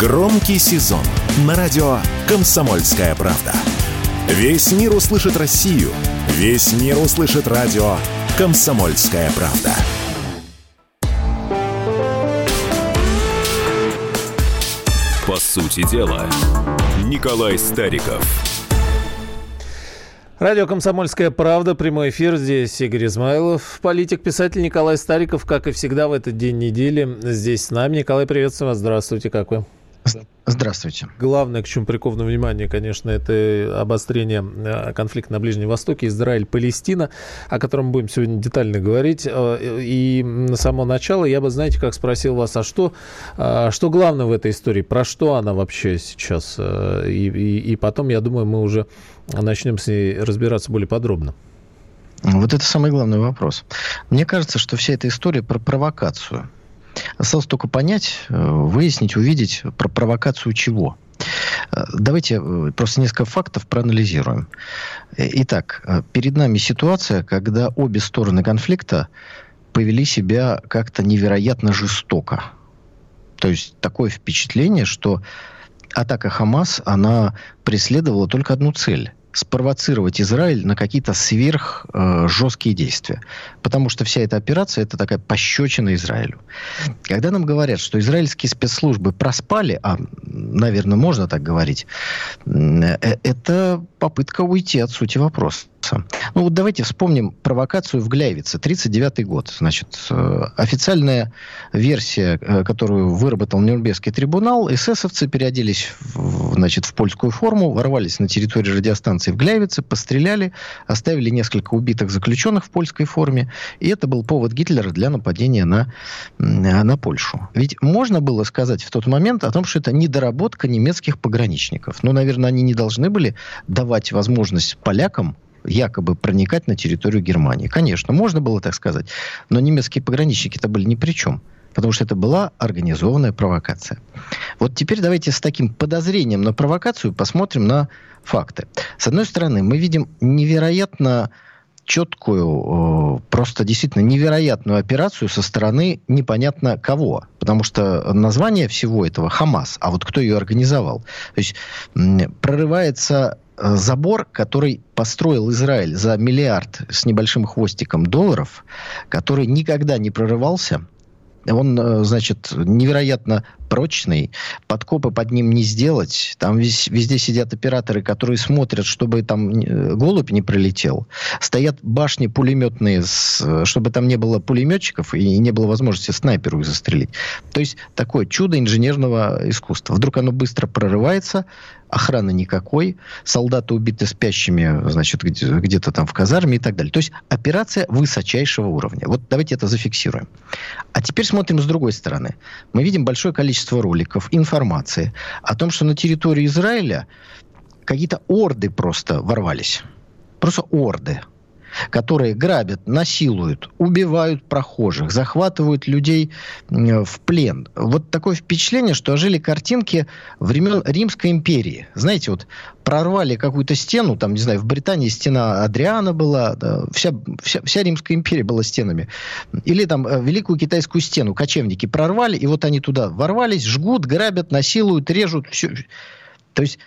Громкий сезон на радио «Комсомольская правда». Весь мир услышит Россию. Весь мир услышит радио «Комсомольская правда». По сути дела, Николай Стариков. Радио «Комсомольская правда», прямой эфир. Здесь Игорь Измайлов, политик, писатель Николай Стариков, как и всегда в этот день недели. Здесь с нами. Николай, приветствую вас. Здравствуйте, как вы? Здравствуйте. Главное, к чему приковано внимание, конечно, это обострение э, конфликта на Ближнем Востоке, Израиль-Палестина, о котором мы будем сегодня детально говорить. Э, и на само начало я бы, знаете, как спросил вас, а что, а что главное в этой истории, про что она вообще сейчас? Э, и, и, и потом, я думаю, мы уже начнем с ней разбираться более подробно. Вот это самый главный вопрос. Мне кажется, что вся эта история про провокацию – Осталось только понять, э, выяснить, увидеть про провокацию чего. Э, давайте э, просто несколько фактов проанализируем. Итак, перед нами ситуация, когда обе стороны конфликта повели себя как-то невероятно жестоко. То есть такое впечатление, что атака Хамас, она преследовала только одну цель спровоцировать Израиль на какие-то сверх э, действия. Потому что вся эта операция это такая пощечина Израилю. Когда нам говорят, что израильские спецслужбы проспали, а, наверное, можно так говорить, э, это попытка уйти от сути вопроса. Ну вот давайте вспомним провокацию в Гляйвице, 39 год. Значит, э, официальная версия, э, которую выработал Нюрнбергский трибунал, эсэсовцы переоделись в, значит, в польскую форму, ворвались на территорию радиостанции в Гляйвице, постреляли, оставили несколько убитых заключенных в польской форме, и это был повод Гитлера для нападения на, на Польшу. Ведь можно было сказать в тот момент о том, что это недоработка немецких пограничников. Ну, наверное, они не должны были давать возможность полякам якобы проникать на территорию Германии. Конечно, можно было так сказать, но немецкие пограничники-то были ни при чем. Потому что это была организованная провокация. Вот теперь давайте с таким подозрением на провокацию посмотрим на факты. С одной стороны, мы видим невероятно четкую, просто действительно невероятную операцию со стороны непонятно кого. Потому что название всего этого Хамас, а вот кто ее организовал. То есть прорывается Э, забор, который построил Израиль за миллиард с небольшим хвостиком долларов, который никогда не прорывался, он, э, значит, невероятно прочный, подкопы под ним не сделать. Там весь, везде сидят операторы, которые смотрят, чтобы там э, голубь не пролетел. Стоят башни пулеметные, с, чтобы там не было пулеметчиков и не было возможности снайперу их застрелить. То есть такое чудо инженерного искусства. Вдруг оно быстро прорывается, охраны никакой, солдаты убиты спящими, значит, где-то там в казарме и так далее. То есть операция высочайшего уровня. Вот давайте это зафиксируем. А теперь смотрим с другой стороны. Мы видим большое количество роликов, информации о том, что на территории Израиля какие-то орды просто ворвались. Просто орды которые грабят, насилуют, убивают прохожих, захватывают людей в плен. Вот такое впечатление, что ожили картинки времен Римской империи. Знаете, вот прорвали какую-то стену, там, не знаю, в Британии стена Адриана была, да, вся, вся, вся Римская империя была стенами. Или там э, Великую Китайскую стену кочевники прорвали, и вот они туда ворвались, жгут, грабят, насилуют, режут. Все. То есть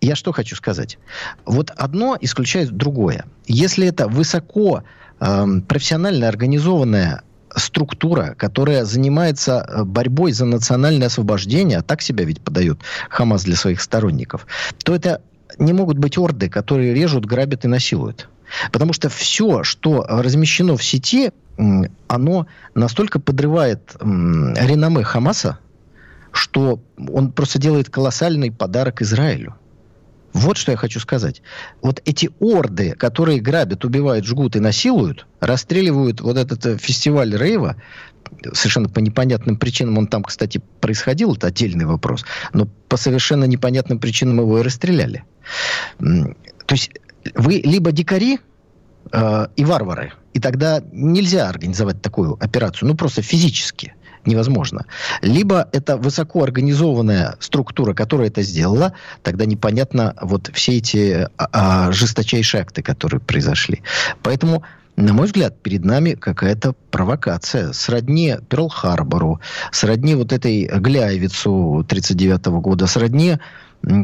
я что хочу сказать? Вот одно исключает другое. Если это высоко э, профессионально организованная структура, которая занимается э, борьбой за национальное освобождение, а так себя ведь подает Хамас для своих сторонников, то это не могут быть орды, которые режут, грабят и насилуют. Потому что все, что размещено в сети, оно настолько подрывает реноме Хамаса, что он просто делает колоссальный подарок Израилю. Вот что я хочу сказать. Вот эти орды, которые грабят, убивают, жгут и насилуют, расстреливают вот этот э, фестиваль рейва, совершенно по непонятным причинам он там, кстати, происходил, это отдельный вопрос, но по совершенно непонятным причинам его и расстреляли. То есть вы либо дикари э, и варвары, и тогда нельзя организовать такую операцию, ну просто физически невозможно. Либо это высоко организованная структура, которая это сделала, тогда непонятно вот все эти а, а, жесточайшие акты, которые произошли. Поэтому на мой взгляд, перед нами какая-то провокация. Сродни Перл-Харбору, сродни вот этой Гляйвицу 1939 года, сродни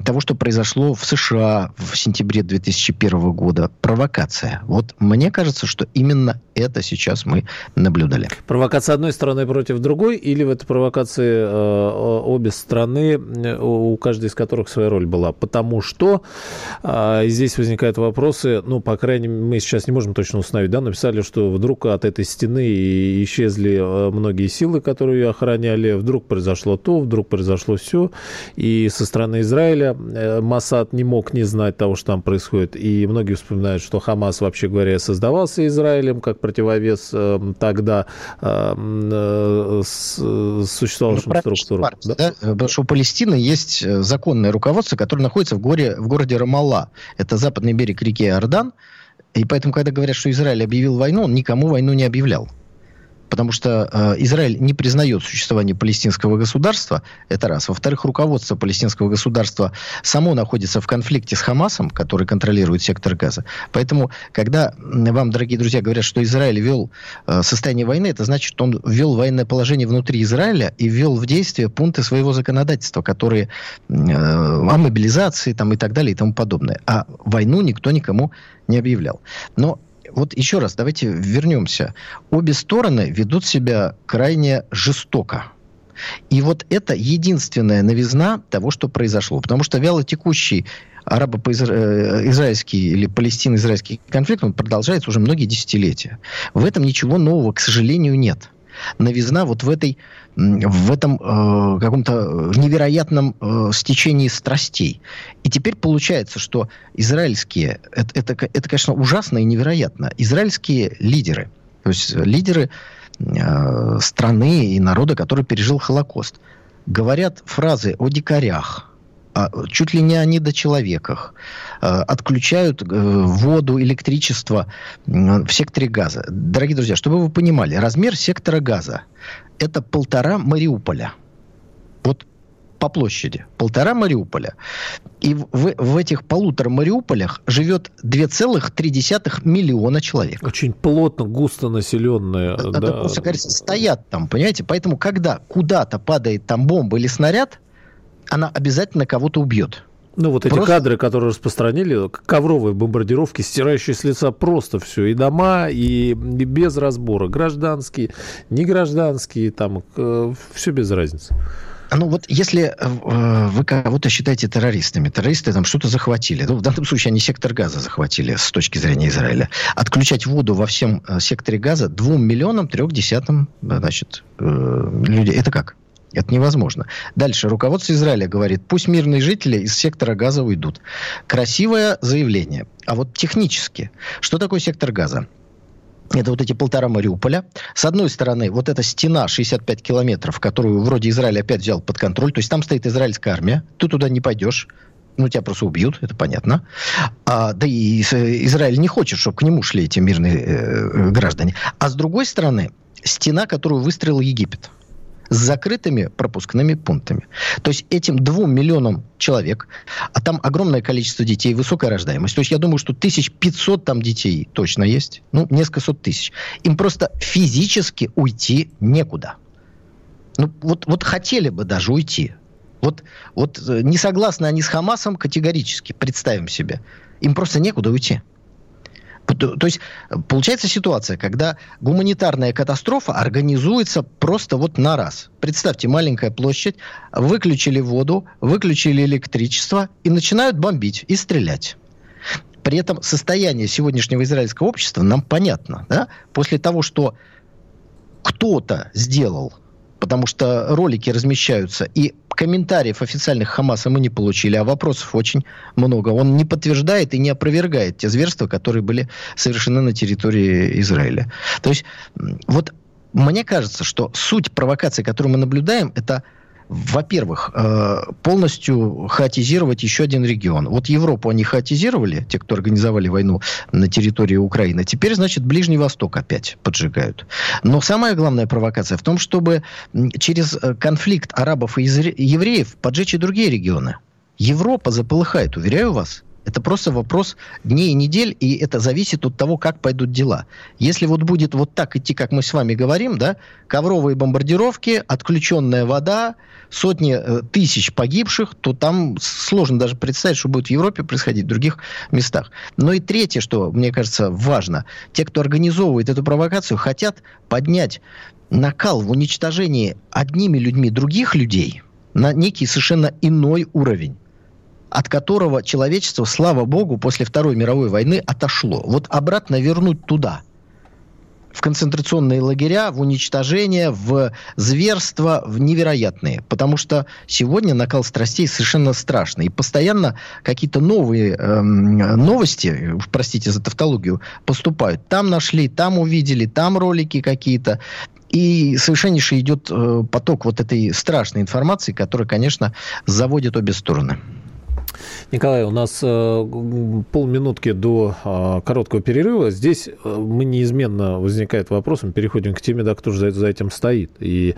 того, что произошло в США в сентябре 2001 года. Провокация. Вот мне кажется, что именно это сейчас мы наблюдали. Провокация одной страны против другой или в этой провокации э, обе страны, э, у каждой из которых своя роль была? Потому что э, здесь возникают вопросы, ну, по крайней мере, мы сейчас не можем точно установить, да, написали, что вдруг от этой стены исчезли э, многие силы, которые ее охраняли, вдруг произошло то, вдруг произошло все, и со стороны Израиля Израиля. Э, Масад не мог не знать того, что там происходит. И многие вспоминают, что Хамас, вообще говоря, создавался Израилем как противовес э, тогда э, существовавшим ну, структурам. Да? Да? Потому что у Палестины есть законное руководство, которое находится в, горе, в городе Рамалла. Это западный берег реки Иордан. И поэтому, когда говорят, что Израиль объявил войну, он никому войну не объявлял потому что э, Израиль не признает существование палестинского государства, это раз. Во-вторых, руководство палестинского государства само находится в конфликте с Хамасом, который контролирует сектор Газа. Поэтому, когда вам, дорогие друзья, говорят, что Израиль ввел э, состояние войны, это значит, что он ввел военное положение внутри Израиля и ввел в действие пункты своего законодательства, которые э, о мобилизации там, и так далее и тому подобное. А войну никто никому не объявлял. Но вот еще раз, давайте вернемся. Обе стороны ведут себя крайне жестоко. И вот это единственная новизна того, что произошло. Потому что вялотекущий арабо-израильский или палестино-израильский конфликт, он продолжается уже многие десятилетия. В этом ничего нового, к сожалению, нет новизна вот в этой в этом э, каком-то невероятном э, стечении страстей. И теперь получается, что израильские, это, это, это, конечно, ужасно и невероятно, израильские лидеры, то есть лидеры э, страны и народа, который пережил Холокост, говорят фразы о дикарях, чуть ли не о недочеловеках, э, отключают э, воду, электричество в секторе газа. Дорогие друзья, чтобы вы понимали, размер сектора газа – это полтора Мариуполя. Вот по площади. Полтора Мариуполя. И в, в этих полутора Мариуполях живет 2,3 миллиона человек. Очень плотно, густо населенные. Да, да. Просто, говорится, стоят там, понимаете? Поэтому, когда куда-то падает там бомба или снаряд, она обязательно кого-то убьет. Ну, вот эти просто... кадры, которые распространили, ковровые бомбардировки, стирающие с лица просто все. И дома, и, и без разбора. Гражданские, не гражданские, там, э, все без разницы. Ну вот если э, вы кого-то считаете террористами, террористы там что-то захватили, ну, в данном случае они сектор газа захватили с точки зрения Израиля, отключать воду во всем э, секторе газа двум миллионам трех десятым, значит, э, людей, это как? Это невозможно. Дальше. Руководство Израиля говорит, пусть мирные жители из сектора газа уйдут. Красивое заявление. А вот технически, что такое сектор газа? Это вот эти полтора Мариуполя. С одной стороны, вот эта стена 65 километров, которую вроде Израиль опять взял под контроль. То есть там стоит израильская армия. Ты туда не пойдешь. Ну, тебя просто убьют, это понятно. А, да и Израиль не хочет, чтобы к нему шли эти мирные э, граждане. А с другой стороны, стена, которую выстроил Египет с закрытыми пропускными пунктами. То есть этим двум миллионам человек, а там огромное количество детей, высокая рождаемость. То есть я думаю, что 1500 там детей точно есть, ну, несколько сот тысяч. Им просто физически уйти некуда. Ну, вот, вот хотели бы даже уйти. Вот, вот э, не согласны они с Хамасом категорически, представим себе. Им просто некуда уйти. То есть получается ситуация, когда гуманитарная катастрофа организуется просто вот на раз. Представьте, маленькая площадь, выключили воду, выключили электричество и начинают бомбить и стрелять. При этом состояние сегодняшнего израильского общества нам понятно. Да? После того, что кто-то сделал потому что ролики размещаются, и комментариев официальных Хамаса мы не получили, а вопросов очень много. Он не подтверждает и не опровергает те зверства, которые были совершены на территории Израиля. То есть вот мне кажется, что суть провокации, которую мы наблюдаем, это во-первых, э, полностью хаотизировать еще один регион. Вот Европу они хаотизировали, те, кто организовали войну на территории Украины. Теперь, значит, Ближний Восток опять поджигают. Но самая главная провокация в том, чтобы через э, конфликт арабов и евреев поджечь и другие регионы. Европа заполыхает, уверяю вас. Это просто вопрос дней и недель, и это зависит от того, как пойдут дела. Если вот будет вот так идти, как мы с вами говорим, да, ковровые бомбардировки, отключенная вода, сотни э, тысяч погибших, то там сложно даже представить, что будет в Европе происходить, в других местах. Но и третье, что, мне кажется, важно. Те, кто организовывает эту провокацию, хотят поднять накал в уничтожении одними людьми других людей на некий совершенно иной уровень от которого человечество, слава богу, после Второй мировой войны отошло. Вот обратно вернуть туда – в концентрационные лагеря, в уничтожение, в зверства, в невероятные. Потому что сегодня накал страстей совершенно страшный. И постоянно какие-то новые э, новости, простите за тавтологию, поступают. Там нашли, там увидели, там ролики какие-то. И совершеннейший идет э, поток вот этой страшной информации, которая, конечно, заводит обе стороны. Николай, у нас э, полминутки до э, короткого перерыва. Здесь э, мы неизменно возникает вопрос, мы переходим к теме, да, кто же за, этим стоит. И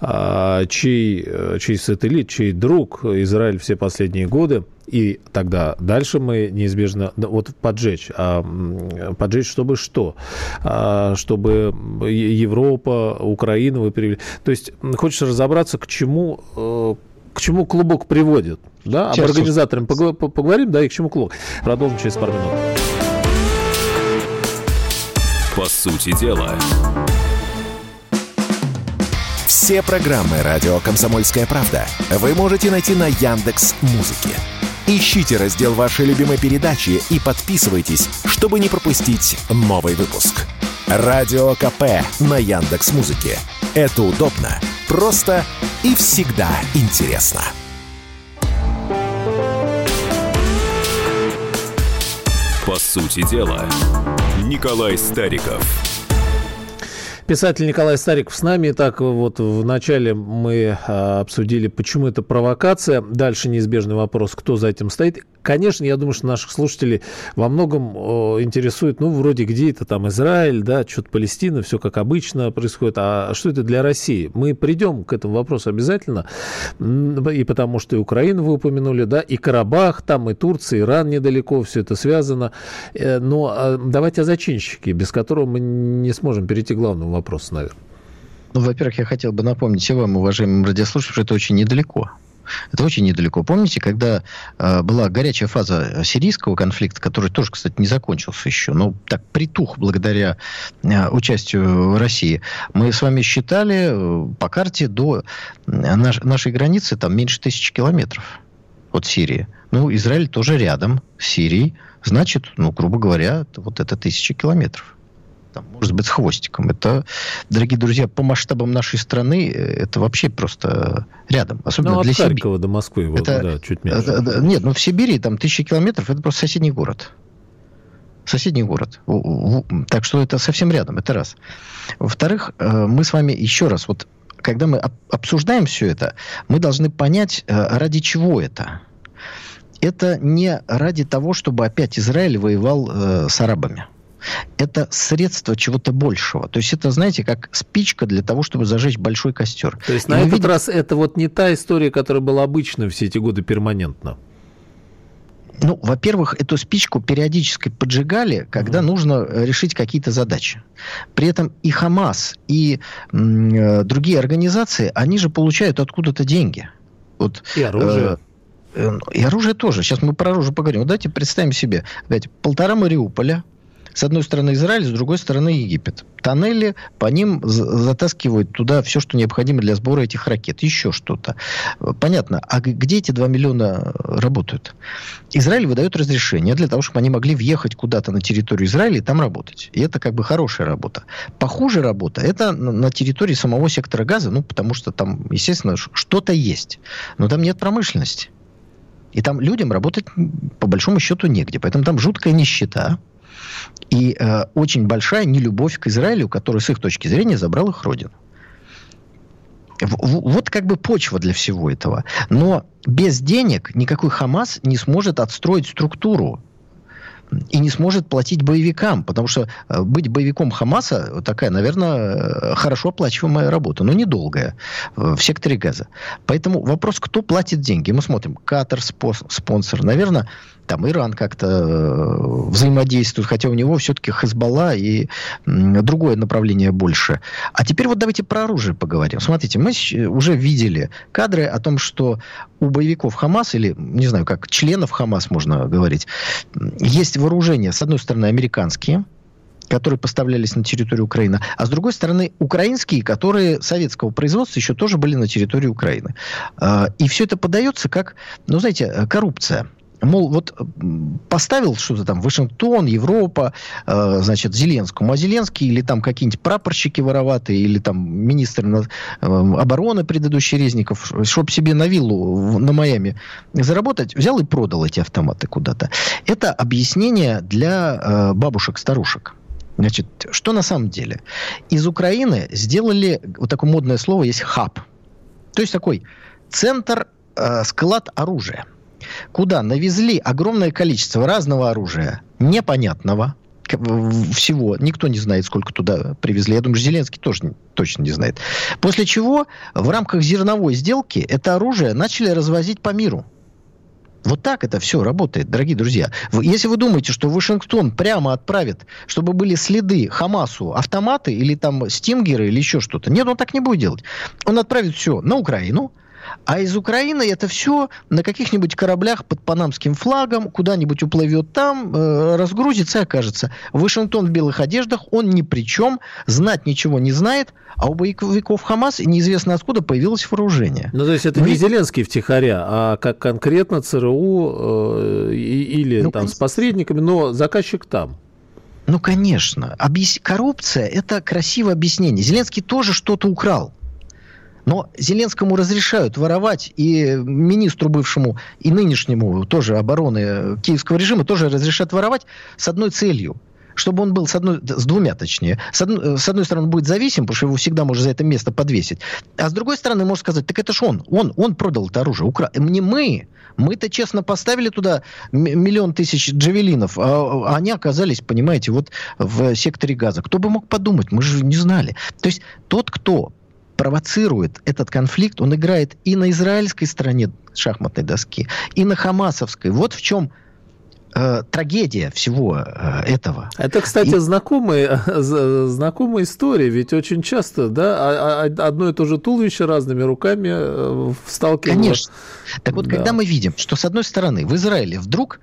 э, чей, э, чей сателлит, чей друг Израиль все последние годы. И тогда дальше мы неизбежно вот поджечь, а поджечь, чтобы что, а, чтобы Европа, Украина вы привели. То есть хочешь разобраться, к чему, к чему клубок приводит. Да, об организаторах поговорим, да, и к чему клубок. Продолжим через пару минут. По сути дела. Все программы радио Комсомольская правда вы можете найти на Яндекс Музыке. Ищите раздел вашей любимой передачи и подписывайтесь, чтобы не пропустить новый выпуск. Радио КП на Яндекс Музыке. Это удобно, просто и всегда интересно. По сути дела, Николай Стариков. Писатель Николай Стариков с нами. Итак, вот в начале мы а, обсудили, почему это провокация. Дальше неизбежный вопрос, кто за этим стоит. Конечно, я думаю, что наших слушателей во многом интересует, ну, вроде где это там Израиль, да, что-то Палестина, все как обычно происходит. А что это для России? Мы придем к этому вопросу обязательно. И потому что и Украину вы упомянули, да, и Карабах, там и Турция, Иран недалеко, все это связано. Э, но а, давайте о зачинщике, без которого мы не сможем перейти к главному вопросу, наверное. Ну, во-первых, я хотел бы напомнить и вам, уважаемым радиослушателям, что это очень недалеко. Это очень недалеко. Помните, когда э, была горячая фаза сирийского конфликта, который тоже, кстати, не закончился еще, но так притух благодаря э, участию России, мы с вами считали э, по карте до э, наш, нашей границы там меньше тысячи километров от Сирии. Ну, Израиль тоже рядом с Сирией. Значит, ну, грубо говоря, вот это тысяча километров там, может быть, с хвостиком. Это, дорогие друзья, по масштабам нашей страны, э, это вообще просто рядом. Особенно ну, от для Харькова Сибири. до Москвы, вот, это, да, чуть меньше. Это, нет, ну в Сибири там тысячи километров, это просто соседний город. Соседний город. Так что это совсем рядом, это раз. Во-вторых, э, мы с вами еще раз, вот когда мы обсуждаем все это, мы должны понять, э, ради чего это. Это не ради того, чтобы опять Израиль воевал с арабами это средство чего-то большего. То есть это, знаете, как спичка для того, чтобы зажечь большой костер. То есть И на этот видим... раз это вот не та история, которая была обычно все эти годы перманентно. Ну, во-первых, эту спичку периодически поджигали, когда mm нужно решить какие-то задачи. При этом и Хамас, и м, другие организации, они же получают откуда-то деньги. Вот, и оружие. Э, э, и оружие тоже. Сейчас мы про оружие поговорим. Вот давайте представим себе. Давайте, полтора Мариуполя, с одной стороны Израиль, с другой стороны Египет. Тоннели, по ним затаскивают туда все, что необходимо для сбора этих ракет. Еще что-то. Понятно. А где эти 2 миллиона работают? Израиль выдает разрешение для того, чтобы они могли въехать куда-то на территорию Израиля и там работать. И это как бы хорошая работа. Похуже работа это на территории самого сектора газа, ну, потому что там, естественно, что-то есть. Но там нет промышленности. И там людям работать, по большому счету, негде. Поэтому там жуткая нищета и э, очень большая нелюбовь к Израилю, который с их точки зрения забрал их родину. Вот как бы почва для всего этого. Но без денег никакой Хамас не сможет отстроить структуру и не сможет платить боевикам, потому что э, быть боевиком Хамаса такая, наверное, э, хорошо оплачиваемая работа, но недолгая в секторе газа. Поэтому вопрос, кто платит деньги. Мы смотрим, Катар спонсор, наверное, там Иран как-то э, взаимодействует, хотя у него все-таки Хезбалла и другое направление больше. А теперь вот давайте про оружие поговорим. Смотрите, мы уже видели кадры о том, что у боевиков Хамас, или, не знаю, как членов Хамас можно говорить, есть вооружения, с одной стороны, американские, которые поставлялись на территорию Украины, а с другой стороны украинские, которые советского производства еще тоже были на территории Украины. А, и все это подается как, ну, знаете, коррупция. Мол, вот поставил что-то там Вашингтон, Европа, э, значит, Зеленскому. А Зеленский или там какие-нибудь прапорщики вороватые, или там министр э, обороны предыдущий Резников, чтобы себе на виллу на Майами заработать, взял и продал эти автоматы куда-то. Это объяснение для э, бабушек-старушек. Значит, что на самом деле? Из Украины сделали, вот такое модное слово есть, хаб. То есть такой центр, э, склад оружия. Куда навезли огромное количество разного оружия, непонятного, всего. Никто не знает, сколько туда привезли. Я думаю, Зеленский тоже точно не знает. После чего в рамках зерновой сделки это оружие начали развозить по миру. Вот так это все работает, дорогие друзья. Если вы думаете, что Вашингтон прямо отправит, чтобы были следы Хамасу, автоматы или там стингеры или еще что-то, нет, он так не будет делать. Он отправит все на Украину, а из Украины это все на каких-нибудь кораблях под панамским флагом, куда-нибудь уплывет там, э, разгрузится и окажется. Вашингтон в белых одеждах, он ни при чем, знать ничего не знает, а у боевиков Хамас неизвестно откуда появилось вооружение. Ну, то есть это Мы... не Зеленский втихаря, а как конкретно ЦРУ э, или ну, там с посредниками, но заказчик там. Ну, конечно. Объяс... Коррупция – это красивое объяснение. Зеленский тоже что-то украл. Но Зеленскому разрешают воровать, и министру бывшему, и нынешнему тоже обороны киевского режима тоже разрешат воровать с одной целью чтобы он был с одной, с двумя точнее. С, одной, с одной стороны, будет зависим, потому что его всегда можно за это место подвесить. А с другой стороны, можно сказать, так это ж он, он, он продал это оружие. Укра... Не мы. Мы-то честно поставили туда миллион тысяч джавелинов, а, а они оказались, понимаете, вот в секторе газа. Кто бы мог подумать? Мы же не знали. То есть тот, кто провоцирует этот конфликт, он играет и на израильской стороне шахматной доски, и на хамасовской. Вот в чем э, трагедия всего э, этого. Это, кстати, и... знакомая, знакомая история, ведь очень часто, да, а, а, одно и то же туловище разными руками э, сталкивалось. Конечно. Так вот, да. когда мы видим, что с одной стороны в Израиле вдруг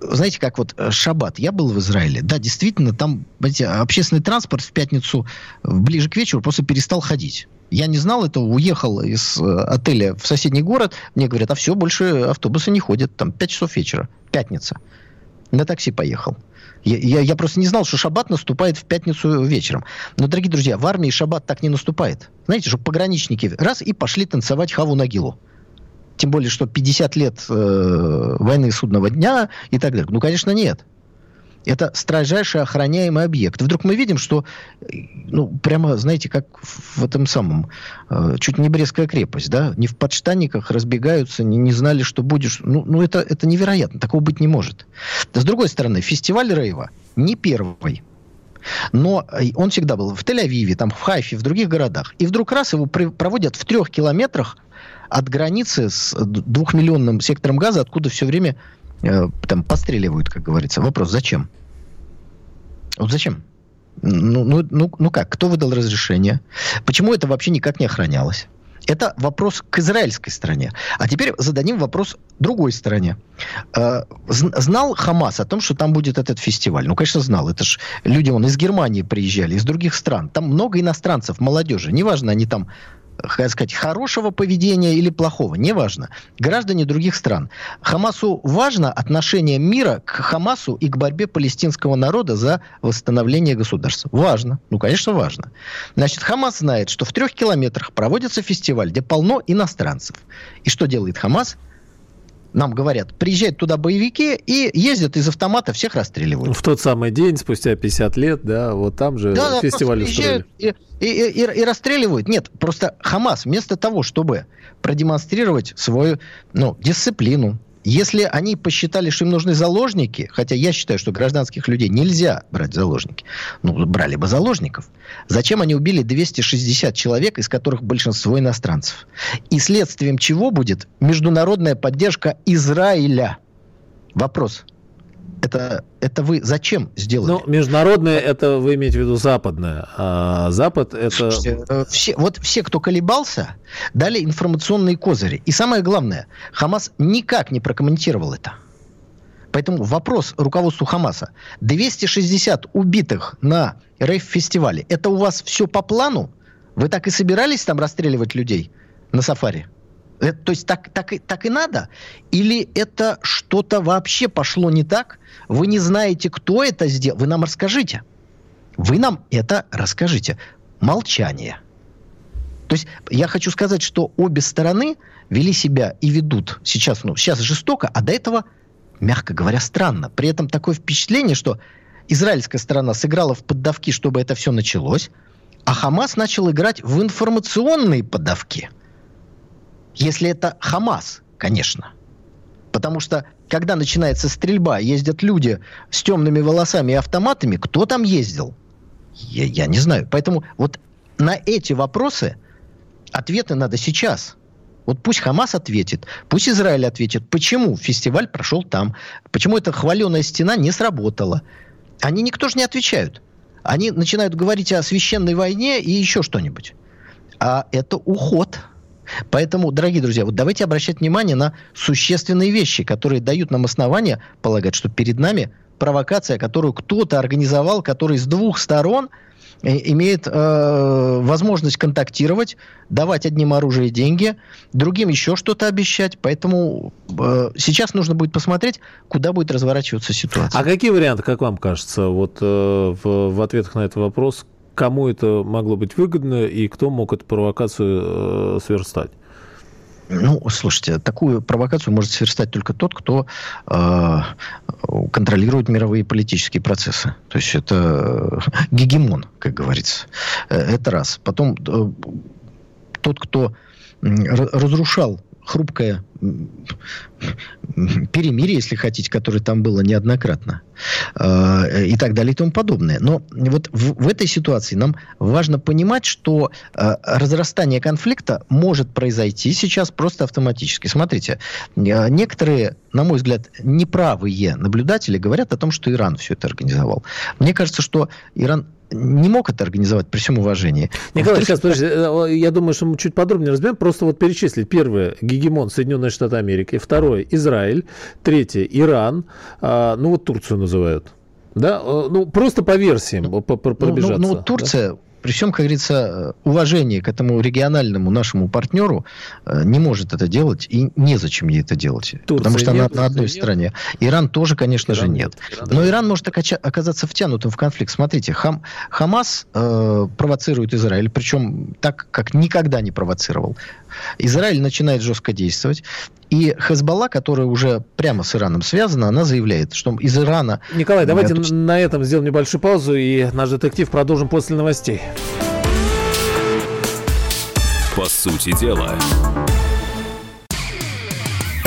знаете, как вот э, Шаббат, я был в Израиле, да, действительно, там, знаете, общественный транспорт в пятницу ближе к вечеру просто перестал ходить. Я не знал этого, уехал из э, отеля в соседний город. Мне говорят, а все, больше автобусы не ходят. Там 5 часов вечера, пятница. На такси поехал. Я, я, я просто не знал, что шаббат наступает в пятницу вечером. Но, дорогие друзья, в армии шаббат так не наступает. Знаете, что пограничники раз и пошли танцевать хаву нагилу. Тем более, что 50 лет э, войны судного дня и так далее. Ну, конечно, нет. Это строжайший охраняемый объект. Вдруг мы видим, что, ну, прямо, знаете, как в этом самом, э, чуть не Брестская крепость, да, не в подштанниках разбегаются, не, не знали, что будешь. Ну, ну это, это невероятно, такого быть не может. Да, с другой стороны, фестиваль Рейва не первый. Но э, он всегда был в Тель-Авиве, там, в Хайфе, в других городах. И вдруг раз его проводят в трех километрах от границы с двухмиллионным сектором газа, откуда все время там постреливают, как говорится. Вопрос, зачем? Вот зачем? Ну, ну, ну, ну как? Кто выдал разрешение? Почему это вообще никак не охранялось? Это вопрос к израильской стороне. А теперь зададим вопрос другой стороне. Э, знал Хамас о том, что там будет этот фестиваль? Ну, конечно, знал. Это же люди, он из Германии приезжали, из других стран. Там много иностранцев, молодежи. Неважно, они там как сказать, хорошего поведения или плохого, неважно. Граждане других стран. Хамасу важно отношение мира к Хамасу и к борьбе палестинского народа за восстановление государства. Важно. Ну, конечно, важно. Значит, Хамас знает, что в трех километрах проводится фестиваль, где полно иностранцев. И что делает Хамас? Нам говорят, приезжают туда боевики и ездят из автомата, всех расстреливают. В тот самый день, спустя 50 лет, да, вот там же да, фестиваль да, устроили. И, и, и, и расстреливают. Нет, просто Хамас вместо того, чтобы продемонстрировать свою ну, дисциплину, если они посчитали, что им нужны заложники, хотя я считаю, что гражданских людей нельзя брать заложники, ну, брали бы заложников. Зачем они убили 260 человек, из которых большинство иностранцев? И следствием чего будет международная поддержка Израиля? Вопрос. Это, это вы зачем сделали? Ну, международное, это вы имеете в виду западное. А Запад это... Слушайте, э, все, вот все, кто колебался, дали информационные козыри. И самое главное, Хамас никак не прокомментировал это. Поэтому вопрос руководству Хамаса. 260 убитых на рейв-фестивале. Это у вас все по плану? Вы так и собирались там расстреливать людей на сафари? Это, то есть так, так, так и надо? Или это что-то вообще пошло не так? Вы не знаете, кто это сделал? Вы нам расскажите. Вы нам это расскажите. Молчание. То есть я хочу сказать, что обе стороны вели себя и ведут сейчас, ну, сейчас жестоко, а до этого, мягко говоря, странно. При этом такое впечатление, что израильская сторона сыграла в поддавки, чтобы это все началось, а Хамас начал играть в информационные поддавки – если это Хамас, конечно. Потому что, когда начинается стрельба, ездят люди с темными волосами и автоматами, кто там ездил? Я, я не знаю. Поэтому вот на эти вопросы ответы надо сейчас. Вот пусть Хамас ответит, пусть Израиль ответит, почему фестиваль прошел там, почему эта хваленая стена не сработала. Они никто же не отвечают. Они начинают говорить о священной войне и еще что-нибудь. А это уход – Поэтому, дорогие друзья, вот давайте обращать внимание на существенные вещи, которые дают нам основания полагать, что перед нами провокация, которую кто-то организовал, который с двух сторон э, имеет э, возможность контактировать, давать одним оружие деньги, другим еще что-то обещать. Поэтому э, сейчас нужно будет посмотреть, куда будет разворачиваться ситуация. А какие варианты, как вам кажется, вот э, в, в ответах на этот вопрос, кому это могло быть выгодно и кто мог эту провокацию э, сверстать? Ну, слушайте, такую провокацию может сверстать только тот, кто э, контролирует мировые политические процессы. То есть это гегемон, как говорится. Э, это раз. Потом э, тот, кто разрушал хрупкое перемирие, если хотите, которое там было неоднократно, э, и так далее и тому подобное. Но вот в, в этой ситуации нам важно понимать, что э, разрастание конфликта может произойти сейчас просто автоматически. Смотрите, э, некоторые, на мой взгляд, неправые наблюдатели говорят о том, что Иран все это организовал. Мне кажется, что Иран не мог это организовать при всем уважении. Николай, сейчас, подожди, э, я думаю, что мы чуть подробнее разберем. Просто вот перечислить. Первое, гегемон Соединенные Штаты Америки. Второе, Израиль. Третье, Иран. А, ну, вот Турцию называют. Да, э, ну, просто по версиям ну, пробежаться. Ну, ну, Турция... Да? При всем, как говорится, уважении к этому региональному нашему партнеру э, не может это делать и незачем ей это делать. Турция потому что нет, она на одной нет. стороне. Иран тоже, конечно Иран же, нет. Иран Но Иран может оказаться втянутым в конфликт. Смотрите, Хам, Хамас э, провоцирует Израиль, причем так, как никогда не провоцировал. Израиль начинает жестко действовать. И Хезбалла, которая уже прямо с Ираном связана, она заявляет, что из Ирана... Николай, давайте эту... на этом сделаем небольшую паузу, и наш детектив продолжим после новостей. По сути дела.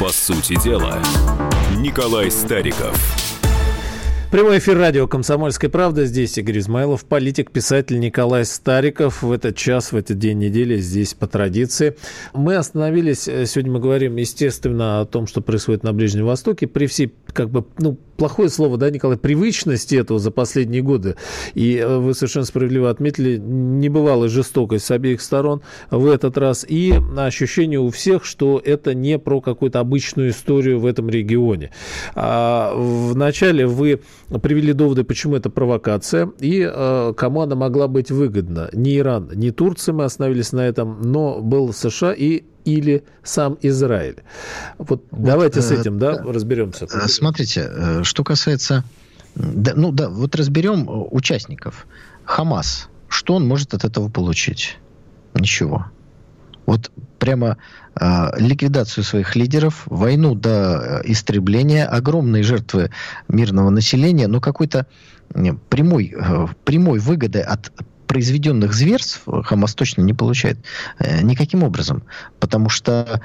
По сути дела, Николай Стариков. Прямой эфир радио «Комсомольская правда». Здесь Игорь Измайлов, политик, писатель Николай Стариков. В этот час, в этот день недели здесь по традиции. Мы остановились, э, сегодня мы говорим, естественно, о том, что происходит на Ближнем Востоке. При всей, как бы, ну, плохое слово, да, Николай, привычности этого за последние годы. И э, вы совершенно справедливо отметили, небывалая жестокость с обеих сторон в этот раз. И ощущение у всех, что это не про какую-то обычную историю в этом регионе. А вначале вы привели доводы, почему это провокация и э, кому она могла быть выгодна. Ни Иран, ни Турция, мы остановились на этом, но был США и или сам Израиль. Вот, вот давайте э, с этим, да, э, разберемся. Смотрите, э, что касается, да, ну да, вот разберем э, участников. Хамас, что он может от этого получить? Ничего. Вот прямо э, ликвидацию своих лидеров, войну до истребления, огромные жертвы мирного населения, но какой-то прямой, э, прямой выгоды от произведенных зверств Хамас точно не получает э, никаким образом. Потому что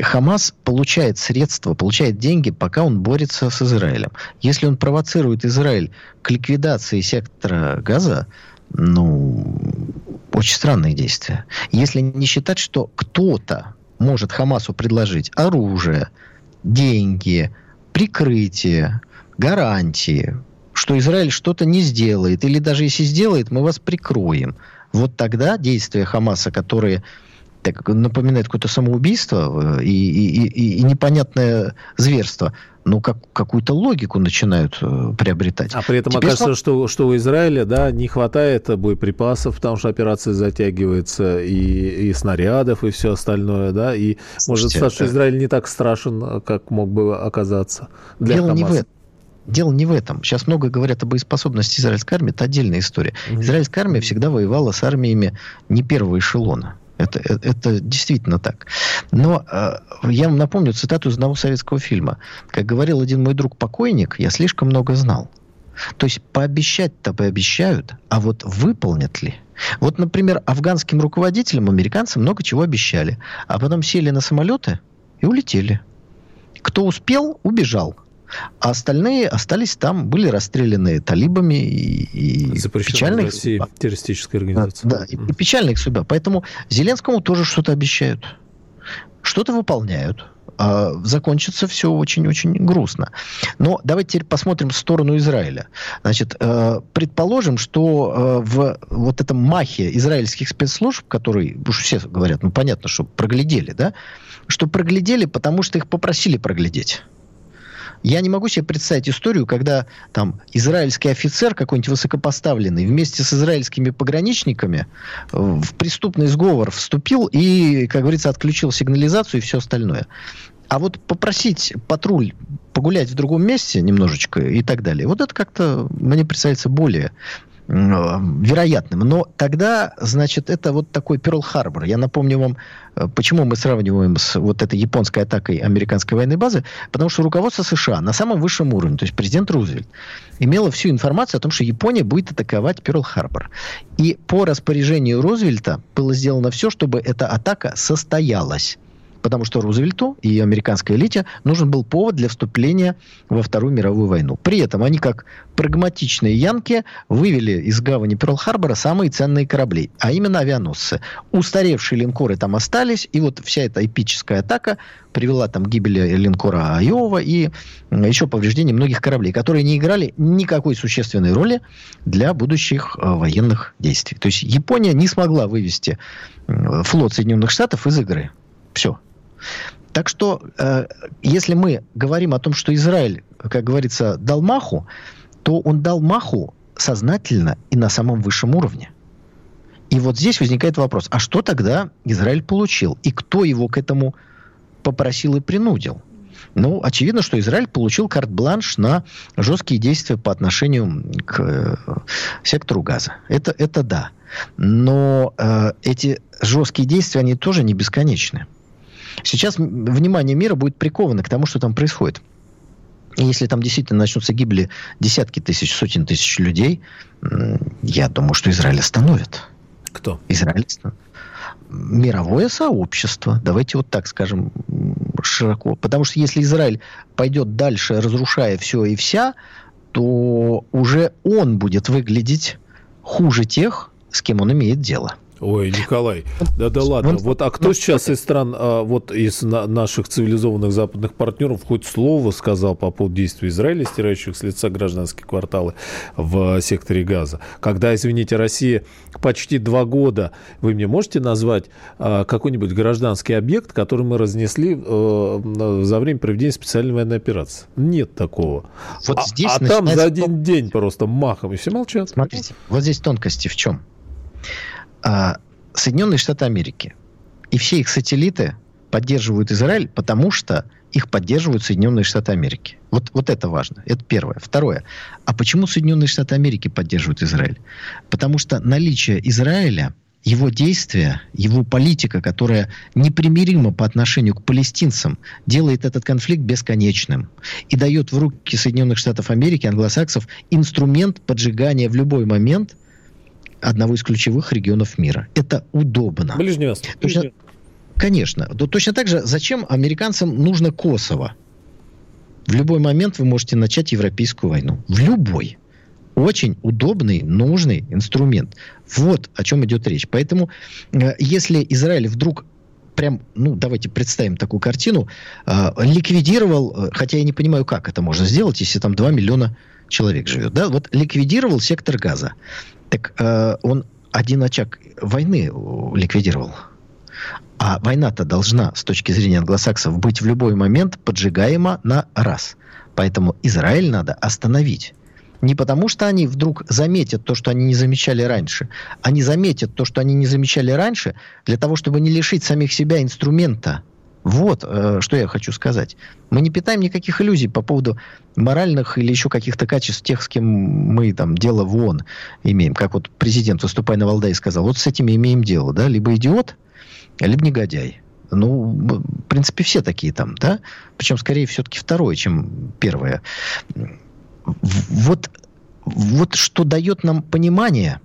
Хамас получает средства, получает деньги, пока он борется с Израилем. Если он провоцирует Израиль к ликвидации сектора Газа, ну, очень странные действия. Если не считать, что кто-то может Хамасу предложить оружие, деньги, прикрытие, гарантии, что Израиль что-то не сделает, или даже если сделает, мы вас прикроем. Вот тогда действия Хамаса, которые так, напоминают какое-то самоубийство э, и, и, и, и непонятное зверство, ну, как, какую-то логику начинают э, приобретать. А при этом Теперь окажется, что, что у Израиля да, не хватает боеприпасов, потому что операция затягивается, и, и снарядов, и все остальное, да, и Слушайте, может стать, что Израиль не так страшен, как мог бы оказаться для дело Хамаса. Не в этом. Дело не в этом. Сейчас много говорят о боеспособности израильской армии. Это отдельная история. Mm-hmm. Израильская армия всегда воевала с армиями не первого эшелона. Это, это, это действительно так. Но э, я вам напомню цитату из одного советского фильма. Как говорил один мой друг покойник, я слишком много знал. То есть пообещать-то пообещают, а вот выполнят ли? Вот, например, афганским руководителям американцы много чего обещали, а потом сели на самолеты и улетели. Кто успел, убежал. А остальные остались там, были расстреляны талибами и, и печальная их судьба. террористическая организация. Да, и, и печальная их судьба. Поэтому Зеленскому тоже что-то обещают. Что-то выполняют. А закончится все очень-очень грустно. Но давайте теперь посмотрим в сторону Израиля. Значит, э, предположим, что э, в вот этом махе израильских спецслужб, которые, уж все говорят, ну понятно, что проглядели, да, что проглядели, потому что их попросили проглядеть. Я не могу себе представить историю, когда там израильский офицер какой-нибудь высокопоставленный вместе с израильскими пограничниками э, в преступный сговор вступил и, как говорится, отключил сигнализацию и все остальное. А вот попросить патруль погулять в другом месте немножечко и так далее, вот это как-то мне представляется более вероятным. Но тогда, значит, это вот такой Перл-Харбор. Я напомню вам, э, почему мы сравниваем с вот этой японской атакой американской военной базы. Потому что руководство США на самом высшем уровне, то есть президент Рузвельт, имело всю информацию о том, что Япония будет атаковать Перл-Харбор. И по распоряжению Рузвельта было сделано все, чтобы эта атака состоялась потому что Рузвельту и американской элите нужен был повод для вступления во Вторую мировую войну. При этом они, как прагматичные янки, вывели из гавани Перл-Харбора самые ценные корабли, а именно авианосцы. Устаревшие линкоры там остались, и вот вся эта эпическая атака привела там к гибели линкора Айова и еще повреждение многих кораблей, которые не играли никакой существенной роли для будущих э, военных действий. То есть Япония не смогла вывести флот Соединенных Штатов из игры. Все. Так что, э, если мы говорим о том, что Израиль, как говорится, дал маху, то он дал маху сознательно и на самом высшем уровне. И вот здесь возникает вопрос, а что тогда Израиль получил? И кто его к этому попросил и принудил? Ну, очевидно, что Израиль получил карт-бланш на жесткие действия по отношению к э, сектору газа. Это, это да. Но э, эти жесткие действия, они тоже не бесконечны. Сейчас внимание мира будет приковано к тому, что там происходит. И если там действительно начнутся гибели десятки тысяч, сотен тысяч людей, я думаю, что Израиль остановит. Кто? Израиль Мировое сообщество. Давайте вот так скажем широко. Потому что если Израиль пойдет дальше, разрушая все и вся, то уже он будет выглядеть хуже тех, с кем он имеет дело. Ой, Николай, да да ладно. Вот, а кто сейчас из стран, а, вот из на, наших цивилизованных западных партнеров хоть слово сказал по поводу действий Израиля, стирающих с лица гражданские кварталы в секторе Газа? Когда, извините, Россия почти два года, вы мне можете назвать а, какой-нибудь гражданский объект, который мы разнесли а, за время проведения специальной военной операции? Нет такого. Вот а, здесь а там за один день просто махом, и все молчат. Смотрите, вот здесь тонкости в чем? А, Соединенные Штаты Америки и все их сателлиты поддерживают Израиль, потому что их поддерживают Соединенные Штаты Америки. Вот, вот это важно. Это первое. Второе. А почему Соединенные Штаты Америки поддерживают Израиль? Потому что наличие Израиля его действия, его политика, которая непримирима по отношению к палестинцам, делает этот конфликт бесконечным и дает в руки Соединенных Штатов Америки, англосаксов, инструмент поджигания в любой момент одного из ключевых регионов мира. Это удобно. Ближний Восток. Точно, конечно. Точно так же, зачем американцам нужно Косово? В любой момент вы можете начать европейскую войну. В любой очень удобный, нужный инструмент. Вот о чем идет речь. Поэтому, э, если Израиль вдруг прям, ну, давайте представим такую картину, э, ликвидировал, э, хотя я не понимаю, как это можно сделать, если там 2 миллиона человек живет, да, вот ликвидировал сектор газа. Так он один очаг войны ликвидировал. А война-то должна, с точки зрения англосаксов, быть в любой момент поджигаема на раз. Поэтому Израиль надо остановить. Не потому, что они вдруг заметят то, что они не замечали раньше. Они заметят то, что они не замечали раньше, для того, чтобы не лишить самих себя инструмента. Вот э, что я хочу сказать. Мы не питаем никаких иллюзий по поводу моральных или еще каких-то качеств тех, с кем мы там дело в ООН имеем. Как вот президент, выступая на Валдае, сказал, вот с этими имеем дело, да, либо идиот, либо негодяй. Ну, в принципе, все такие там, да? Причем, скорее, все-таки второе, чем первое вот, вот что дает нам понимание,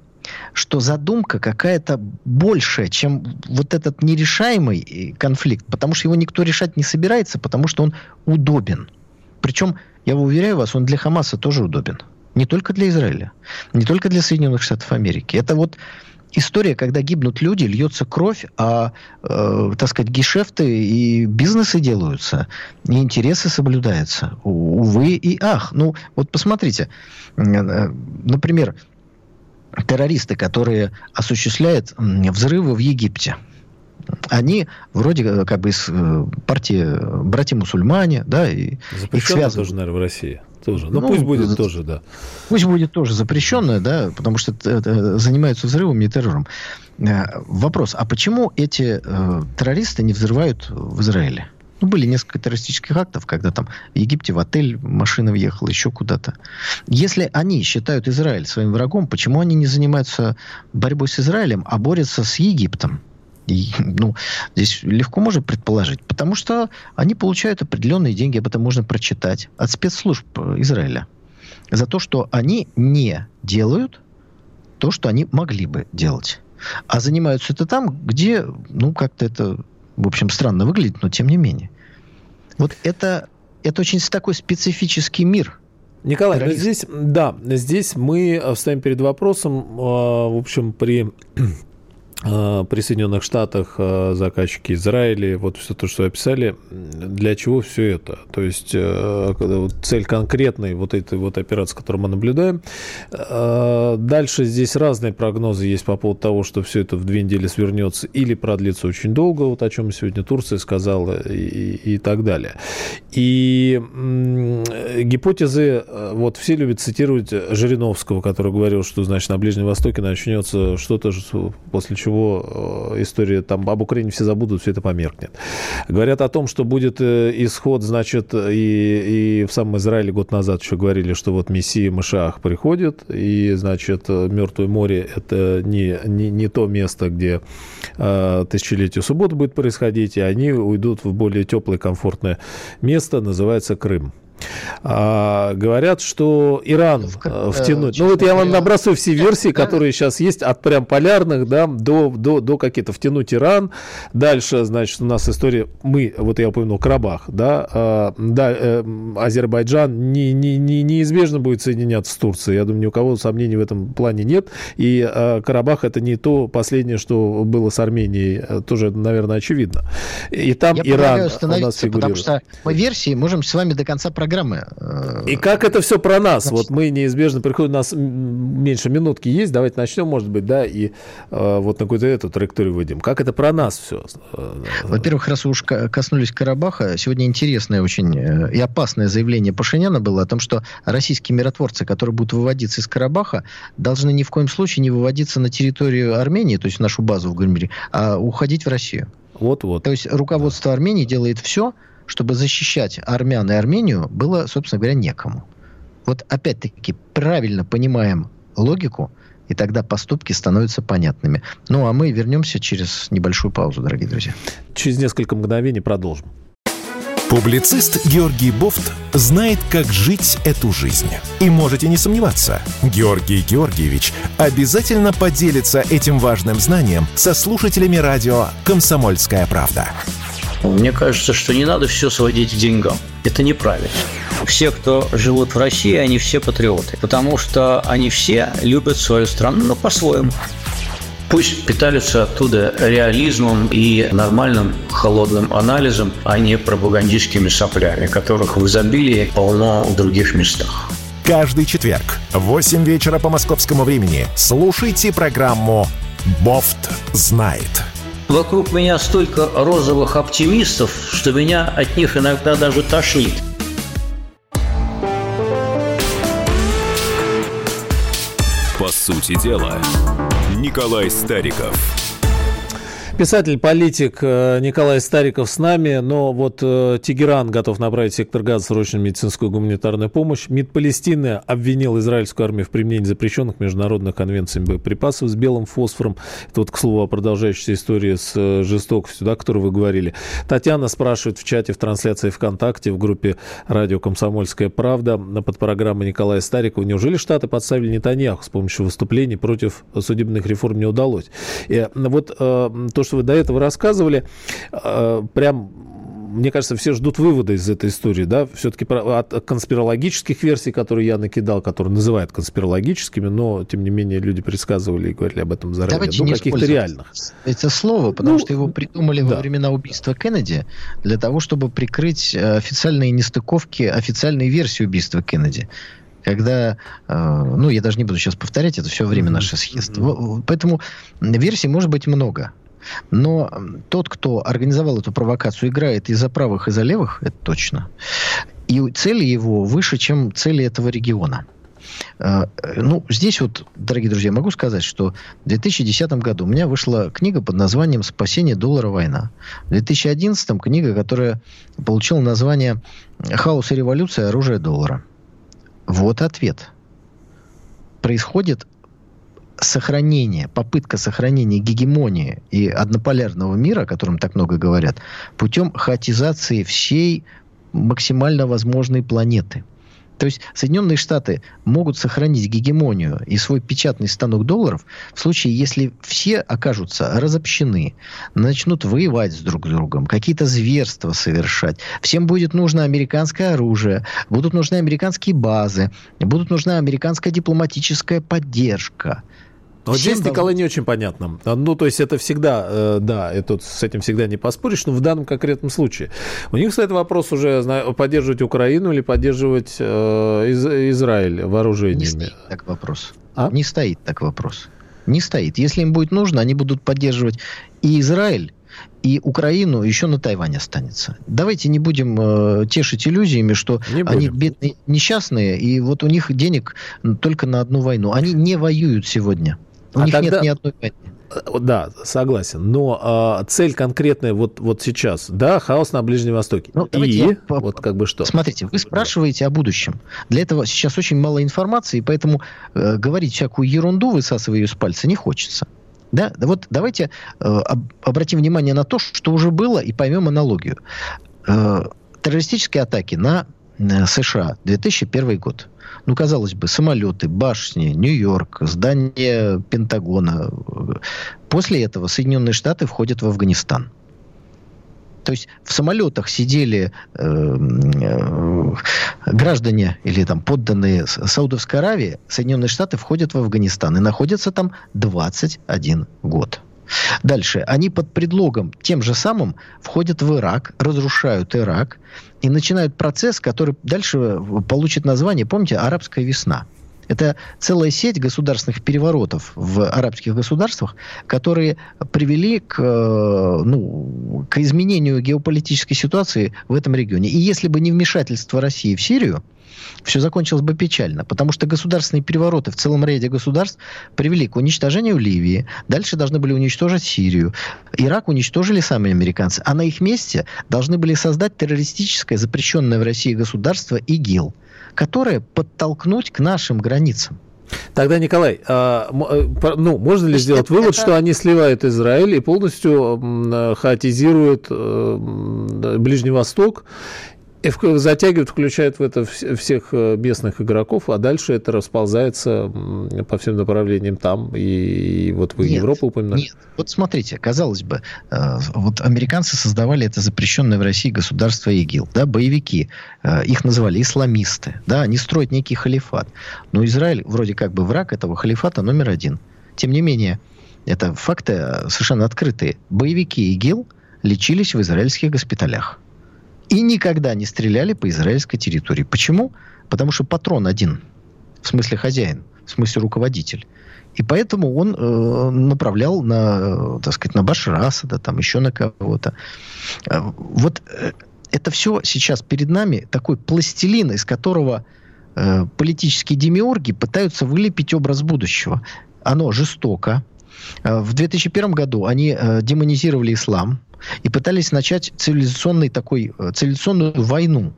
что задумка какая-то большая, чем вот этот нерешаемый э, конфликт, потому что его никто решать не собирается, потому что он удобен. Причем, я уверяю вас, он для Хамаса тоже удобен. Не только для Израиля, не только для Соединенных Штатов Америки. Это вот история, когда гибнут люди, льется кровь, а, э, так сказать, гешефты и бизнесы делаются, и интересы соблюдаются. Увы и ах. Ну, вот посмотрите, э, например, террористы, которые осуществляют взрывы в Египте – они вроде э, как бы из э, партии братья-мусульмане, да, и Запрещено их тоже, наверное, в России. Тоже. Ну, ну пусть будет тоже, да. Пусть будет тоже запрещенное, да, потому что это, это занимаются взрывами и террором. Э, вопрос, а почему эти э, террористы не взрывают в Израиле? Ну, были несколько террористических актов, когда там в Египте в отель машина въехала, еще куда-то. Если они считают Израиль своим врагом, почему они не занимаются борьбой с Израилем, а борются с Египтом? И, ну, здесь легко можно предположить, потому что они получают определенные деньги, об этом можно прочитать, от спецслужб Израиля. За то, что они не делают то, что они могли бы делать. А занимаются это там, где, ну, как-то это, в общем, странно выглядит, но тем не менее. Вот это, это очень такой специфический мир – Николай, ну здесь, да, здесь мы встаем перед вопросом, а, в общем, при Э, при Соединенных Штатах, э, заказчики Израиля, вот все то, что вы описали, для чего все это? То есть э, цель конкретной вот этой вот операции, которую мы наблюдаем. Дальше здесь разные прогнозы есть по поводу того, что все это в две недели свернется или продлится очень долго, вот о чем сегодня Турция сказала и, и так далее. И гипотезы, вот все любят цитировать Жириновского, который говорил, что, значит, на Ближнем Востоке начнется что-то после чего чего э, история там об Украине все забудут, все это померкнет. Говорят о том, что будет э, исход, значит, и, и в самом Израиле год назад еще говорили, что вот Мессия Машах приходит, и, значит, Мертвое море – это не, не, не то место, где э, тысячелетие субботы будет происходить, и они уйдут в более теплое, комфортное место, называется Крым. А, говорят, что Иран в, э, втянуть. Ну вот я вам набросаю все версии, которые сейчас есть, от прям полярных, да, до, до, до каких-то втянуть Иран. Дальше, значит, у нас история, мы, вот я упомянул, Карабах, да, а, да, э, Азербайджан не, не, не, неизбежно будет соединяться с Турцией. Я думаю, ни у кого сомнений в этом плане нет. И а, Карабах это не то последнее, что было с Арменией, э, тоже, наверное, очевидно. И там я Иран у нас фигурирует. Потому что по версии можем с вами до конца программы программы. И как это все про нас? Значит, вот мы неизбежно приходим, у нас меньше минутки есть, давайте начнем, может быть, да, и э, вот на какую-то эту траекторию выйдем. Как это про нас все? Во-первых, раз уж коснулись Карабаха, сегодня интересное очень э, и опасное заявление Пашиняна было о том, что российские миротворцы, которые будут выводиться из Карабаха, должны ни в коем случае не выводиться на территорию Армении, то есть в нашу базу в Гульмире, а уходить в Россию. Вот-вот. То есть руководство Армении делает все, чтобы защищать армян и Армению, было, собственно говоря, некому. Вот опять-таки правильно понимаем логику, и тогда поступки становятся понятными. Ну, а мы вернемся через небольшую паузу, дорогие друзья. Через несколько мгновений продолжим. Публицист Георгий Бофт знает, как жить эту жизнь. И можете не сомневаться, Георгий Георгиевич обязательно поделится этим важным знанием со слушателями радио «Комсомольская правда». Мне кажется, что не надо все сводить к деньгам. Это неправильно. Все, кто живут в России, они все патриоты, потому что они все любят свою страну, но по-своему. Пусть питаются оттуда реализмом и нормальным холодным анализом, а не пропагандистскими соплями, которых в изобилии полно в других местах. Каждый четверг в 8 вечера по московскому времени слушайте программу «Бофт знает». Вокруг меня столько розовых оптимистов, что меня от них иногда даже тошнит. По сути дела, Николай Стариков. Писатель, политик э, Николай Стариков с нами, но вот э, Тегеран готов направить сектор газа срочную медицинскую гуманитарную помощь. МИД Палестины обвинил израильскую армию в применении запрещенных международных конвенций боеприпасов с белым фосфором. Это вот, к слову, о продолжающейся истории с э, жестокостью, да, о которой вы говорили. Татьяна спрашивает в чате, в трансляции ВКонтакте, в группе радио «Комсомольская правда» под программой Николая Старикова. Неужели Штаты подставили Нетаньяху с помощью выступлений против судебных реформ не удалось? И вот то, что вы до этого рассказывали, э, прям мне кажется, все ждут вывода из этой истории, да, все-таки от конспирологических версий, которые я накидал, которые называют конспирологическими, но, тем не менее, люди предсказывали и говорили об этом заранее. Давайте ну, каких-то реальных. Это слово, потому ну, что его придумали да. во времена убийства Кеннеди для того, чтобы прикрыть э, официальные нестыковки, официальные версии убийства Кеннеди когда, э, ну, я даже не буду сейчас повторять, это все время наше съезд. Поэтому версий может быть много. Но тот, кто организовал эту провокацию, играет и за правых, и за левых, это точно. И цели его выше, чем цели этого региона. Э, ну, здесь вот, дорогие друзья, могу сказать, что в 2010 году у меня вышла книга под названием «Спасение доллара. Война». В 2011 книга, которая получила название «Хаос и революция. Оружие доллара». Вот ответ. Происходит сохранение, попытка сохранения гегемонии и однополярного мира, о котором так много говорят, путем хаотизации всей максимально возможной планеты. То есть Соединенные Штаты могут сохранить гегемонию и свой печатный станок долларов в случае, если все окажутся разобщены, начнут воевать с друг с другом, какие-то зверства совершать. Всем будет нужно американское оружие, будут нужны американские базы, будут нужна американская дипломатическая поддержка – вот здесь. Николай, не очень понятно. А, ну, то есть это всегда, э, да, это, с этим всегда не поспоришь, но в данном конкретном случае. У них стоит вопрос уже, знаю, поддерживать Украину или поддерживать э, из, Израиль вооружениями. Не стоит так вопрос. А? Не стоит так вопрос. Не стоит. Если им будет нужно, они будут поддерживать и Израиль, и Украину еще на Тайвань останется. Давайте не будем э, тешить иллюзиями, что они бедные, несчастные, и вот у них денег только на одну войну. Они не воюют сегодня. У а них тогда... нет ни одной войны. Э, да, согласен. Но э, цель конкретная вот, вот сейчас, да, хаос на Ближнем Востоке. Ну, и я... вот как бы что. Смотрите, вы спрашиваете о будущем. Для этого сейчас очень мало информации, поэтому э, говорить всякую ерунду, высасывая ее с пальца, не хочется. Да, вот давайте э, об, обратим внимание на то, что уже было, и поймем аналогию. Э, террористические атаки на США 2001 год ну, казалось бы, самолеты, башни, Нью-Йорк, здание Пентагона. После этого Соединенные Штаты входят в Афганистан. То есть в самолетах сидели э, э, граждане или там подданные Саудовской Аравии, Соединенные Штаты входят в Афганистан и находятся там 21 год. Дальше. Они под предлогом тем же самым входят в Ирак, разрушают Ирак и начинают процесс, который дальше получит название, помните, «Арабская весна». Это целая сеть государственных переворотов в арабских государствах, которые привели к, э, ну, к изменению геополитической ситуации в этом регионе. И если бы не вмешательство России в Сирию, все закончилось бы печально, потому что государственные перевороты в целом ряде государств привели к уничтожению Ливии, дальше должны были уничтожить Сирию, Ирак уничтожили сами американцы, а на их месте должны были создать террористическое, запрещенное в России государство ИГИЛ, которое подтолкнуть к нашим границам. Тогда, Николай, а, э, ну, можно ли сделать вывод, это... что они сливают Израиль и полностью хаотизируют Ближний Восток и затягивают, включают в это всех э, местных игроков, а дальше это расползается по всем направлениям там. И вот вы нет, Европу упоминали. Нет, вот смотрите, казалось бы, э, вот американцы создавали это запрещенное в России государство ИГИЛ, да, боевики, э, их называли исламисты, да, они строят некий халифат. Но Израиль вроде как бы враг этого халифата номер один. Тем не менее, это факты совершенно открытые. Боевики ИГИЛ лечились в израильских госпиталях и никогда не стреляли по израильской территории. Почему? Потому что патрон один, в смысле хозяин, в смысле руководитель. И поэтому он э, направлял на, э, так сказать, на Башара Асада, там еще на кого-то. Э, вот э, это все сейчас перед нами такой пластилин, из которого э, политические демиурги пытаются вылепить образ будущего. Оно жестоко. Э, в 2001 году они э, демонизировали ислам, и пытались начать цивилизационный такой, э, цивилизационную войну.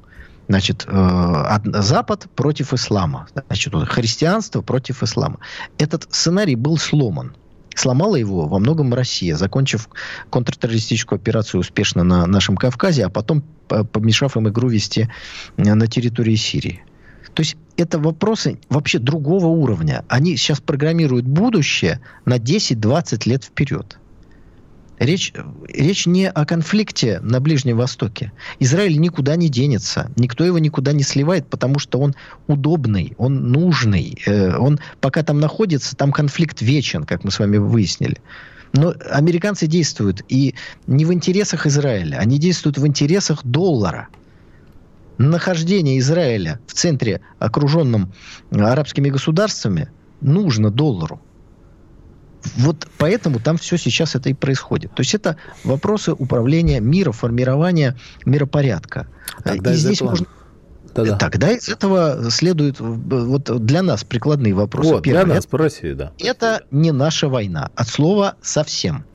Значит, э, Запад против ислама. Значит, христианство против ислама. Этот сценарий был сломан. Сломала его во многом Россия, закончив контртеррористическую операцию успешно на нашем Кавказе, а потом помешав им игру вести э, на территории Сирии. То есть это вопросы вообще другого уровня. Они сейчас программируют будущее на 10-20 лет вперед. Речь, речь не о конфликте на Ближнем Востоке. Израиль никуда не денется. Никто его никуда не сливает, потому что он удобный, он нужный. Э, он пока там находится, там конфликт вечен, как мы с вами выяснили. Но американцы действуют и не в интересах Израиля, они действуют в интересах доллара. Нахождение Израиля в центре, окруженном арабскими государствами, нужно доллару. Вот поэтому там все сейчас это и происходит. То есть это вопросы управления мира, формирования миропорядка. Тогда и здесь этого... можно да Тогда из этого следует вот для нас прикладные вопросы. Вот, Первое, для нас, по России, да. Это не наша война. От слова совсем.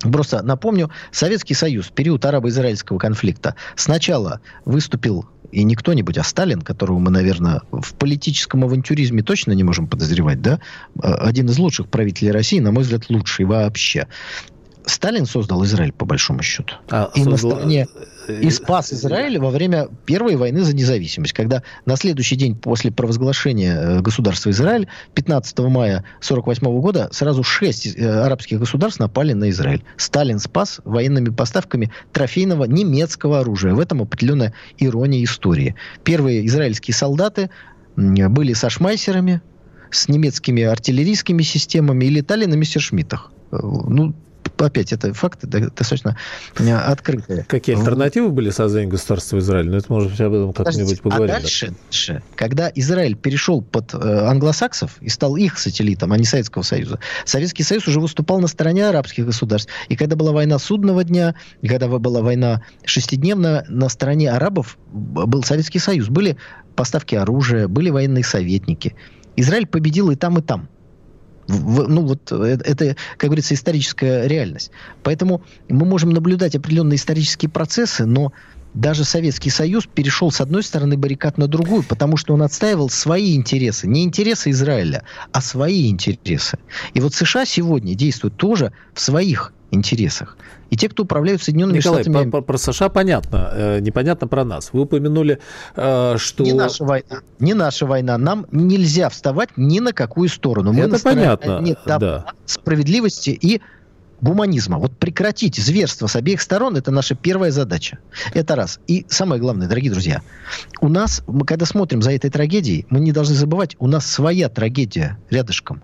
Просто напомню, Советский Союз в период арабо-израильского конфликта сначала выступил и не кто-нибудь, а Сталин, которого мы, наверное, в политическом авантюризме точно не можем подозревать, да, а, один из лучших правителей России, на мой взгляд, лучший вообще. Сталин создал Израиль, по большому счету. А, и создал... на стороне и спас Израиль во время Первой войны за независимость, когда на следующий день после провозглашения э, государства Израиль, 15 мая 1948 года, сразу шесть э, арабских государств напали на Израиль. Сталин спас военными поставками трофейного немецкого оружия. В этом определенная ирония истории. Первые израильские солдаты были со шмайсерами, с немецкими артиллерийскими системами и летали на мессершмиттах. Э, ну, опять, это факты достаточно э, открытые. Какие альтернативы были созданию государства Израиль? Ну, это, может об этом как-нибудь поговорим. А дальше, да. дальше, когда Израиль перешел под э, англосаксов и стал их сателлитом, а не Советского Союза, Советский Союз уже выступал на стороне арабских государств. И когда была война судного дня, и когда была война шестидневная, на стороне арабов был Советский Союз. Были поставки оружия, были военные советники. Израиль победил и там, и там. В, ну вот э, это, как говорится, историческая реальность. Поэтому мы можем наблюдать определенные исторические процессы, но даже Советский Союз перешел с одной стороны баррикад на другую, потому что он отстаивал свои интересы. Не интересы Израиля, а свои интересы. И вот США сегодня действуют тоже в своих интересах. И те, кто управляют Соединенными Николай, Штатами... Про, про США понятно, э, непонятно про нас. Вы упомянули, э, что... Не наша война. Не наша война. Нам нельзя вставать ни на какую сторону. Мы Это понятно, нет, да. справедливости и гуманизма. Вот прекратить зверство с обеих сторон – это наша первая задача. Это раз. И самое главное, дорогие друзья, у нас, мы когда смотрим за этой трагедией, мы не должны забывать, у нас своя трагедия рядышком.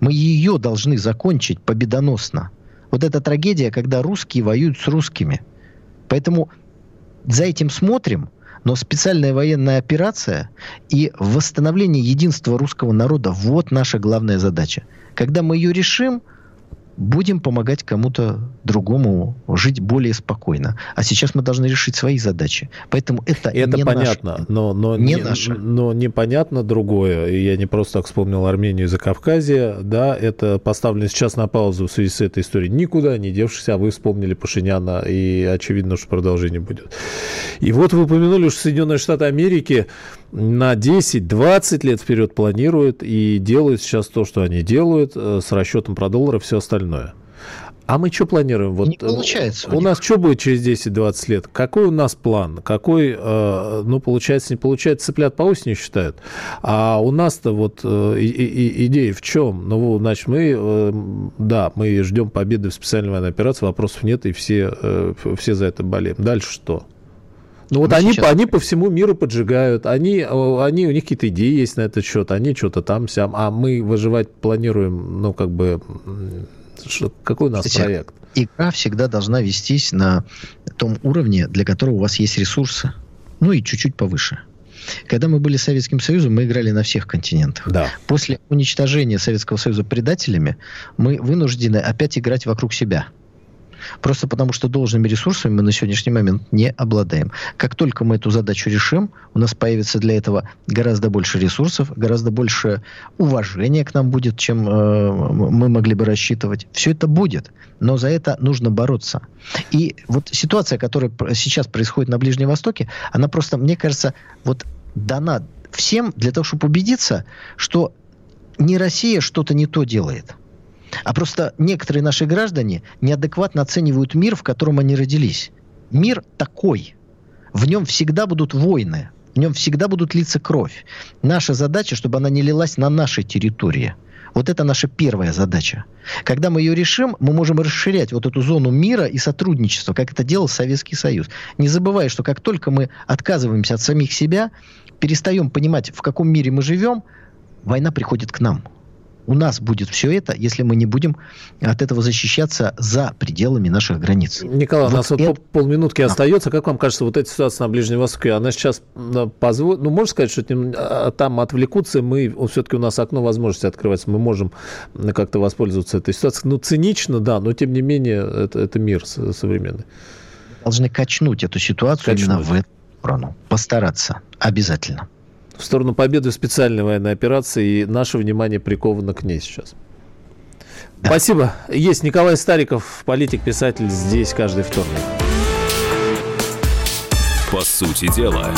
Мы ее должны закончить победоносно. Вот эта трагедия, когда русские воюют с русскими. Поэтому за этим смотрим, но специальная военная операция и восстановление единства русского народа – вот наша главная задача. Когда мы ее решим – будем помогать кому-то другому жить более спокойно. А сейчас мы должны решить свои задачи. Поэтому это, это не понятно, наше. но, но, не, не наше. но непонятно другое. Я не просто так вспомнил Армению и Закавказье. Да, это поставлено сейчас на паузу в связи с этой историей. Никуда не девшись, а вы вспомнили Пашиняна, и очевидно, что продолжение будет. И вот вы упомянули, что Соединенные Штаты Америки на 10-20 лет вперед планируют и делают сейчас то, что они делают, э, с расчетом про доллары и все остальное. А мы что планируем? Вот, не получается. У, у нас что будет через 10-20 лет? Какой у нас план? Какой, э, ну, получается, не получается, цыплят по осени считают. А у нас-то вот э, и, и, идея в чем? Ну, значит, мы, э, да, мы ждем победы в специальной военной операции, вопросов нет, и все, э, все за это болеем. Дальше что? Ну вот они, сейчас... они по всему миру поджигают, они, они, у них какие-то идеи есть на этот счет, они что-то там, сям, а мы выживать планируем, ну, как бы, что, какой у нас Кстати, проект? Игра всегда должна вестись на том уровне, для которого у вас есть ресурсы. Ну и чуть-чуть повыше. Когда мы были Советским Союзом, мы играли на всех континентах. Да. После уничтожения Советского Союза предателями мы вынуждены опять играть вокруг себя. Просто потому, что должными ресурсами мы на сегодняшний момент не обладаем. Как только мы эту задачу решим, у нас появится для этого гораздо больше ресурсов, гораздо больше уважения к нам будет, чем э, мы могли бы рассчитывать. Все это будет, но за это нужно бороться. И вот ситуация, которая сейчас происходит на Ближнем Востоке, она просто, мне кажется, вот дана всем для того, чтобы убедиться, что не Россия что-то не то делает – а просто некоторые наши граждане неадекватно оценивают мир, в котором они родились. Мир такой. В нем всегда будут войны. В нем всегда будут литься кровь. Наша задача, чтобы она не лилась на нашей территории. Вот это наша первая задача. Когда мы ее решим, мы можем расширять вот эту зону мира и сотрудничества, как это делал Советский Союз. Не забывая, что как только мы отказываемся от самих себя, перестаем понимать, в каком мире мы живем, война приходит к нам у нас будет все это, если мы не будем от этого защищаться за пределами наших границ. Николай, вот у нас это... вот полминутки а. остается. Как вам кажется, вот эта ситуация на Ближнем Востоке, она сейчас позволит, ну, можно сказать, что а, там отвлекутся, мы, все-таки у нас окно возможности открывается, мы можем как-то воспользоваться этой ситуацией. Ну, цинично, да, но тем не менее, это, это мир современный. Должны качнуть эту ситуацию качнуть. именно в эту сторону. Постараться. Обязательно в сторону победы в специальной военной операции, и наше внимание приковано к ней сейчас. Да. Спасибо. Есть Николай Стариков, политик, писатель, здесь каждый вторник. По сути дела.